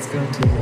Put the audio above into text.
let's go to.